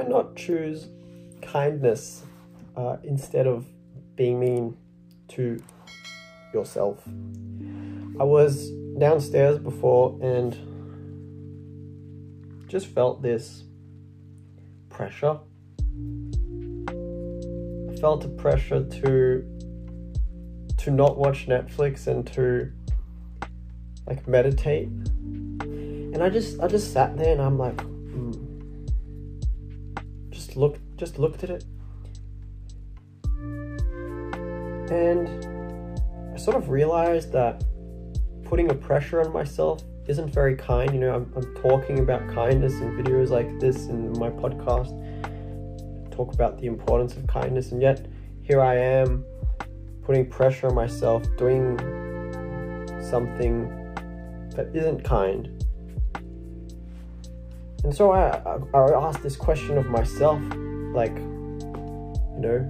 why not choose kindness uh, instead of being mean to yourself? I was downstairs before and just felt this pressure. I felt a pressure to to not watch Netflix and to like meditate. And I just I just sat there and I'm like. Just looked just looked at it. And I sort of realized that putting a pressure on myself isn't very kind. You know, I'm, I'm talking about kindness in videos like this in my podcast, talk about the importance of kindness, and yet here I am putting pressure on myself, doing something that isn't kind. And so I, I, I asked this question of myself, like, you know,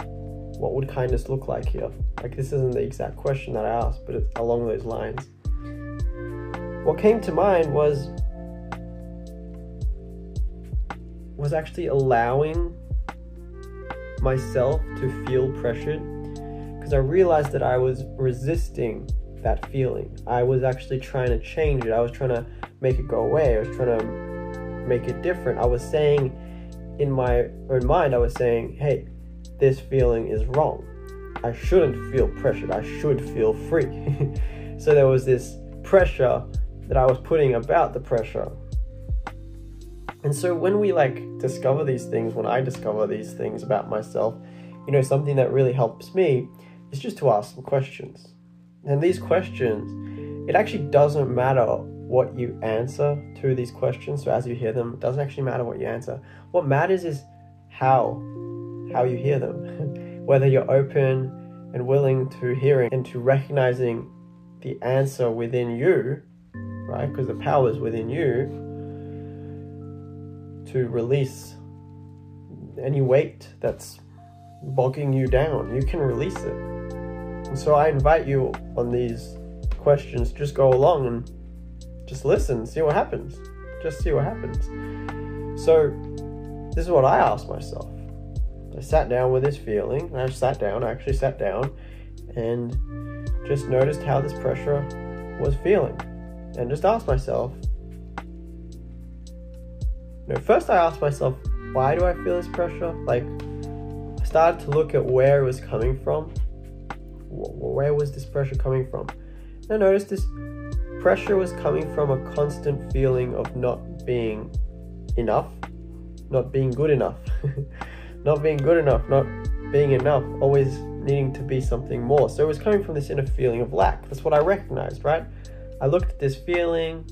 what would kindness look like here? Like, this isn't the exact question that I asked, but it's along those lines. What came to mind was was actually allowing myself to feel pressured because I realized that I was resisting that feeling. I was actually trying to change it. I was trying to make it go away. I was trying to make it different. I was saying in my own mind, I was saying, hey, this feeling is wrong. I shouldn't feel pressured. I should feel free. so there was this pressure that I was putting about the pressure. And so when we like discover these things, when I discover these things about myself, you know, something that really helps me is just to ask some questions. And these questions, it actually doesn't matter what you answer to these questions. So as you hear them, it doesn't actually matter what you answer. What matters is how how you hear them. Whether you're open and willing to hearing and to recognizing the answer within you, right? Because the power is within you to release any weight that's bogging you down. You can release it. And so I invite you on these questions, just go along and just listen, see what happens. Just see what happens. So, this is what I asked myself. I sat down with this feeling, and I sat down, I actually sat down, and just noticed how this pressure was feeling. And just asked myself, you know, first I asked myself, why do I feel this pressure? Like, I started to look at where it was coming from. Where was this pressure coming from? I noticed this pressure was coming from a constant feeling of not being enough, not being good enough, not being good enough, not being enough, always needing to be something more. So it was coming from this inner feeling of lack. That's what I recognized, right? I looked at this feeling,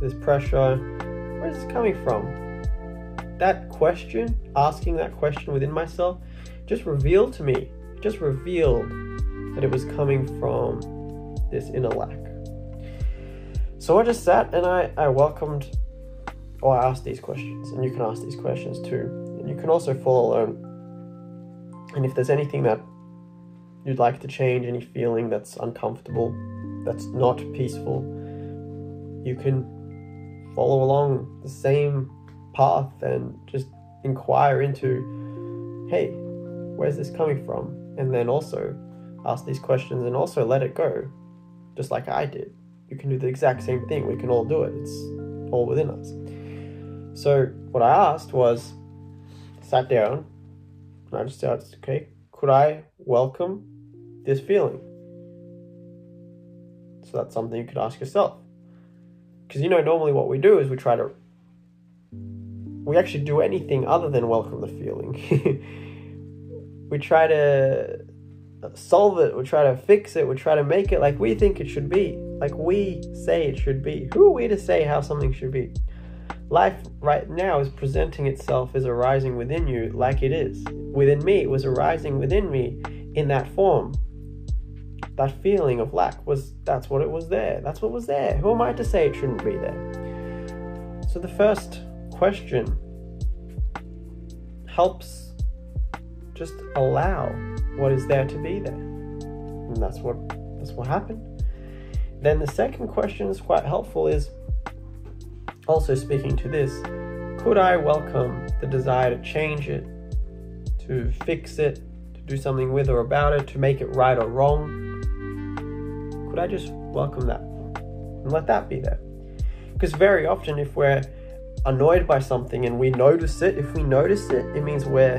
this pressure. Where is this coming from? That question, asking that question within myself, just revealed to me, just revealed that it was coming from this inner lack. So I just sat and I, I welcomed, or I asked these questions, and you can ask these questions too. And you can also follow along. And if there's anything that you'd like to change, any feeling that's uncomfortable, that's not peaceful, you can follow along the same path and just inquire into, hey, where's this coming from? And then also ask these questions and also let it go, just like I did you can do the exact same thing. We can all do it. It's all within us. So what I asked was, sat down, and I just asked, okay, could I welcome this feeling? So that's something you could ask yourself. Because you know, normally what we do is we try to, we actually do anything other than welcome the feeling. we try to solve it, we try to fix it, we try to make it like we think it should be like we say it should be. Who are we to say how something should be? Life right now is presenting itself as arising within you like it is. Within me, it was arising within me in that form. That feeling of lack was that's what it was there. That's what was there. Who am I to say it shouldn't be there? So the first question helps just allow what is there to be there. And that's what that's what happened. Then the second question is quite helpful is also speaking to this could I welcome the desire to change it, to fix it, to do something with or about it, to make it right or wrong, could I just welcome that and let that be there? Because very often, if we're annoyed by something and we notice it, if we notice it, it means we're,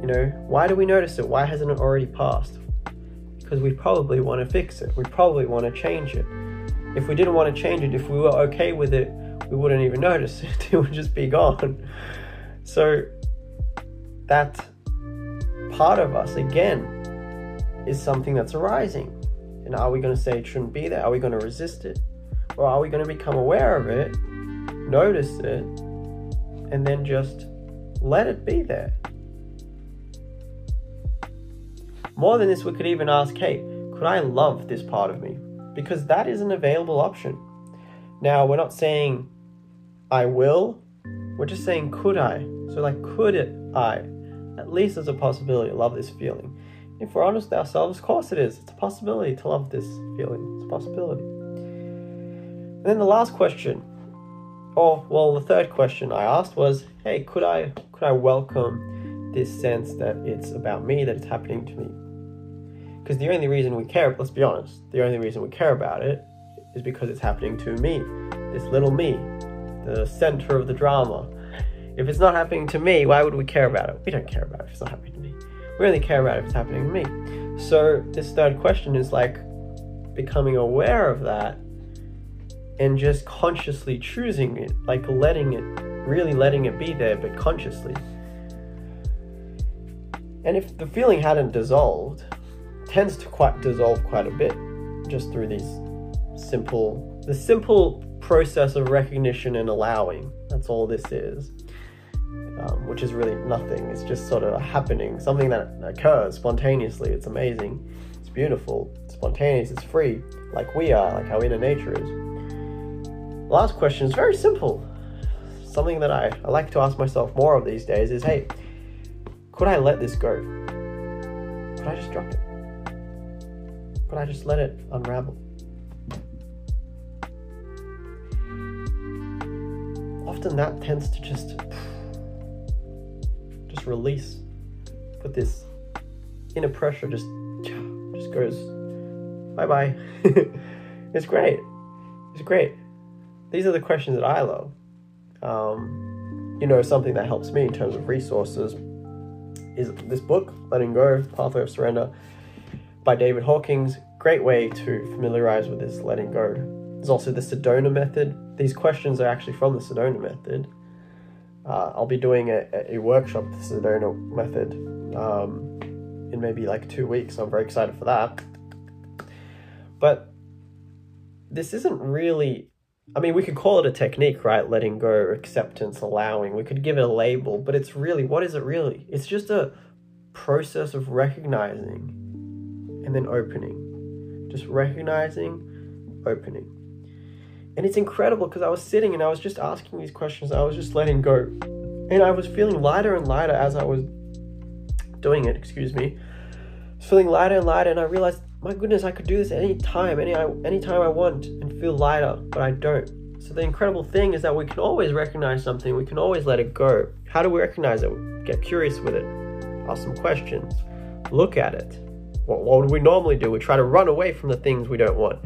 you know, why do we notice it? Why hasn't it already passed? Because we probably want to fix it. We probably want to change it. If we didn't want to change it, if we were okay with it, we wouldn't even notice it. It would just be gone. So that part of us, again, is something that's arising. And are we going to say it shouldn't be there? Are we going to resist it? Or are we going to become aware of it, notice it, and then just let it be there? More than this, we could even ask, hey, could I love this part of me? Because that is an available option. Now, we're not saying I will, we're just saying could I? So, like, could it I? At least there's a possibility to love this feeling. If we're honest with ourselves, of course it is. It's a possibility to love this feeling. It's a possibility. And then the last question, or well, the third question I asked was, hey, could I could I welcome this sense that it's about me, that it's happening to me? Because the only reason we care, let's be honest, the only reason we care about it is because it's happening to me, this little me, the center of the drama. If it's not happening to me, why would we care about it? We don't care about it if it's not happening to me. We only care about it if it's happening to me. So this third question is like becoming aware of that and just consciously choosing it, like letting it, really letting it be there, but consciously. And if the feeling hadn't dissolved, tends to quite dissolve quite a bit just through these simple, the simple process of recognition and allowing. That's all this is. Um, which is really nothing. It's just sort of happening, something that occurs spontaneously. It's amazing, it's beautiful, it's spontaneous, it's free, like we are, like how inner nature is. Last question is very simple. Something that I, I like to ask myself more of these days is hey, could I let this go? Could I just drop it? Could I just let it unravel? Often that tends to just just release. Put this inner pressure just just goes bye bye. it's great. It's great these are the questions that I love. Um, you know, something that helps me in terms of resources is this book, Letting Go, Pathway of Surrender, by David Hawkins. Great way to familiarize with this letting go. There's also the Sedona method. These questions are actually from the Sedona method. Uh, I'll be doing a, a workshop, the Sedona method, um, in maybe like two weeks. I'm very excited for that. But this isn't really I mean, we could call it a technique, right? Letting go, acceptance, allowing. We could give it a label, but it's really, what is it really? It's just a process of recognizing and then opening. Just recognizing, opening. And it's incredible because I was sitting and I was just asking these questions. I was just letting go. And I was feeling lighter and lighter as I was doing it, excuse me. I was feeling lighter and lighter, and I realized my goodness, I could do this any time, any any time I want, and feel lighter, but I don't. So the incredible thing is that we can always recognize something. We can always let it go. How do we recognize it? Get curious with it. Ask some questions. Look at it. What, what would we normally do? We try to run away from the things we don't want.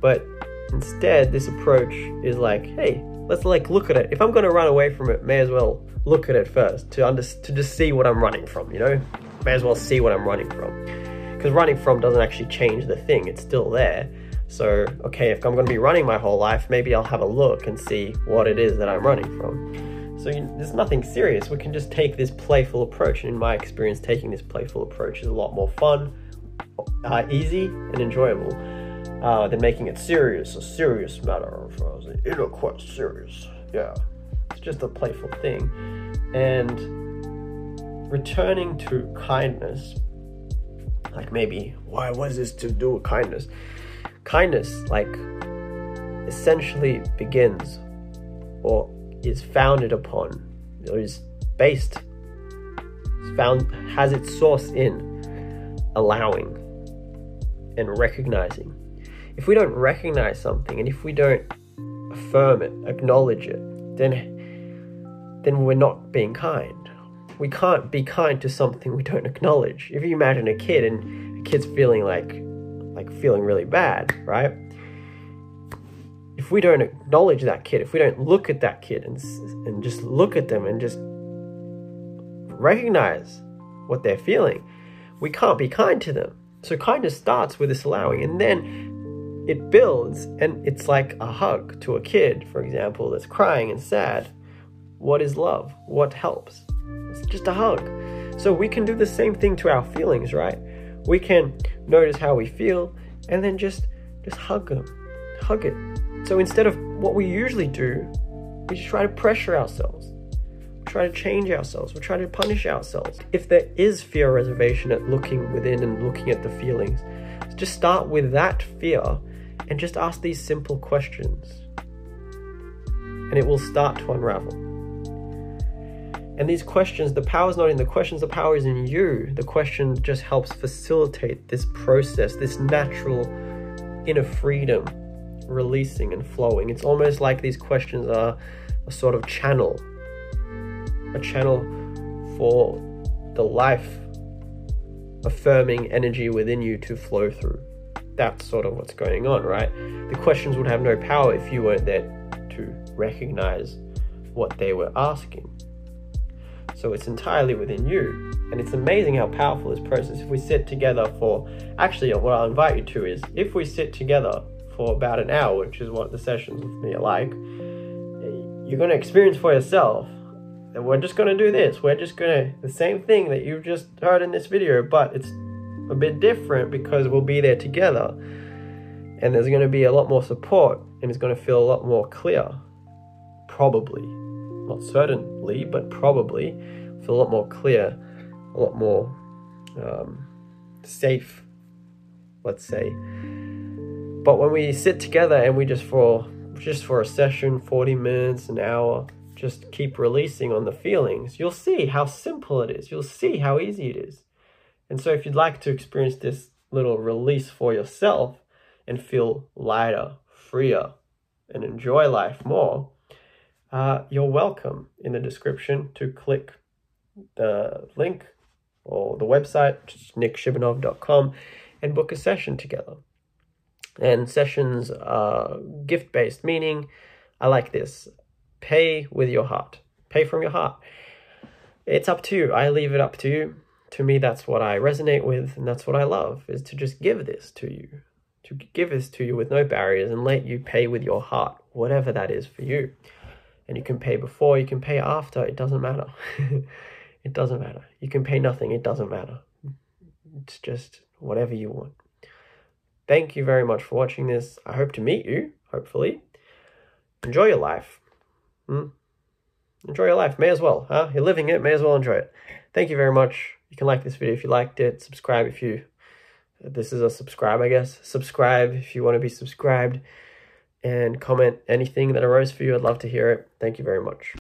But instead, this approach is like, hey, let's like look at it. If I'm going to run away from it, may as well look at it first to under to just see what I'm running from. You know, may as well see what I'm running from because running from doesn't actually change the thing, it's still there. So, okay, if I'm going to be running my whole life, maybe I'll have a look and see what it is that I'm running from. So, you, there's nothing serious. We can just take this playful approach. And in my experience, taking this playful approach is a lot more fun, uh, easy, and enjoyable uh, than making it serious, a serious matter. Us. It'll quite serious. Yeah. It's just a playful thing. And returning to kindness like maybe, why was this to do with kindness? Kindness, like, essentially begins or is founded upon, or is based, is found, has its source in allowing and recognizing. If we don't recognize something and if we don't affirm it, acknowledge it, then then we're not being kind. We can't be kind to something we don't acknowledge. If you imagine a kid and a kid's feeling like like feeling really bad, right? If we don't acknowledge that kid, if we don't look at that kid and and just look at them and just recognize what they're feeling, we can't be kind to them. So kindness starts with this allowing and then it builds and it's like a hug to a kid, for example, that's crying and sad. What is love? What helps? It's just a hug. So we can do the same thing to our feelings, right? We can notice how we feel and then just just hug them. Hug it. So instead of what we usually do, we just try to pressure ourselves. Try to change ourselves. We try to punish ourselves. If there is fear reservation at looking within and looking at the feelings, just start with that fear and just ask these simple questions. And it will start to unravel. And these questions, the power is not in the questions, the power is in you. The question just helps facilitate this process, this natural inner freedom releasing and flowing. It's almost like these questions are a sort of channel, a channel for the life affirming energy within you to flow through. That's sort of what's going on, right? The questions would have no power if you weren't there to recognize what they were asking. So it's entirely within you. And it's amazing how powerful this process. If we sit together for, actually, what I'll invite you to is if we sit together for about an hour, which is what the sessions with me are like, you're going to experience for yourself that we're just going to do this. We're just going to, the same thing that you've just heard in this video, but it's a bit different because we'll be there together. And there's going to be a lot more support and it's going to feel a lot more clear. Probably not certainly, but probably feel a lot more clear, a lot more um, safe, let's say. But when we sit together and we just for just for a session, 40 minutes, an hour, just keep releasing on the feelings, you'll see how simple it is. You'll see how easy it is. And so if you'd like to experience this little release for yourself and feel lighter, freer, and enjoy life more, uh, you're welcome in the description to click the link or the website, nickshibanov.com, and book a session together. And sessions are gift based, meaning I like this pay with your heart, pay from your heart. It's up to you. I leave it up to you. To me, that's what I resonate with, and that's what I love is to just give this to you, to give this to you with no barriers and let you pay with your heart, whatever that is for you and you can pay before, you can pay after, it doesn't matter. it doesn't matter. You can pay nothing, it doesn't matter. It's just whatever you want. Thank you very much for watching this. I hope to meet you, hopefully. Enjoy your life. Hmm? Enjoy your life, may as well, huh? You're living it, may as well enjoy it. Thank you very much. You can like this video if you liked it. Subscribe if you, this is a subscribe, I guess. Subscribe if you want to be subscribed and comment anything that arose for you. I'd love to hear it. Thank you very much.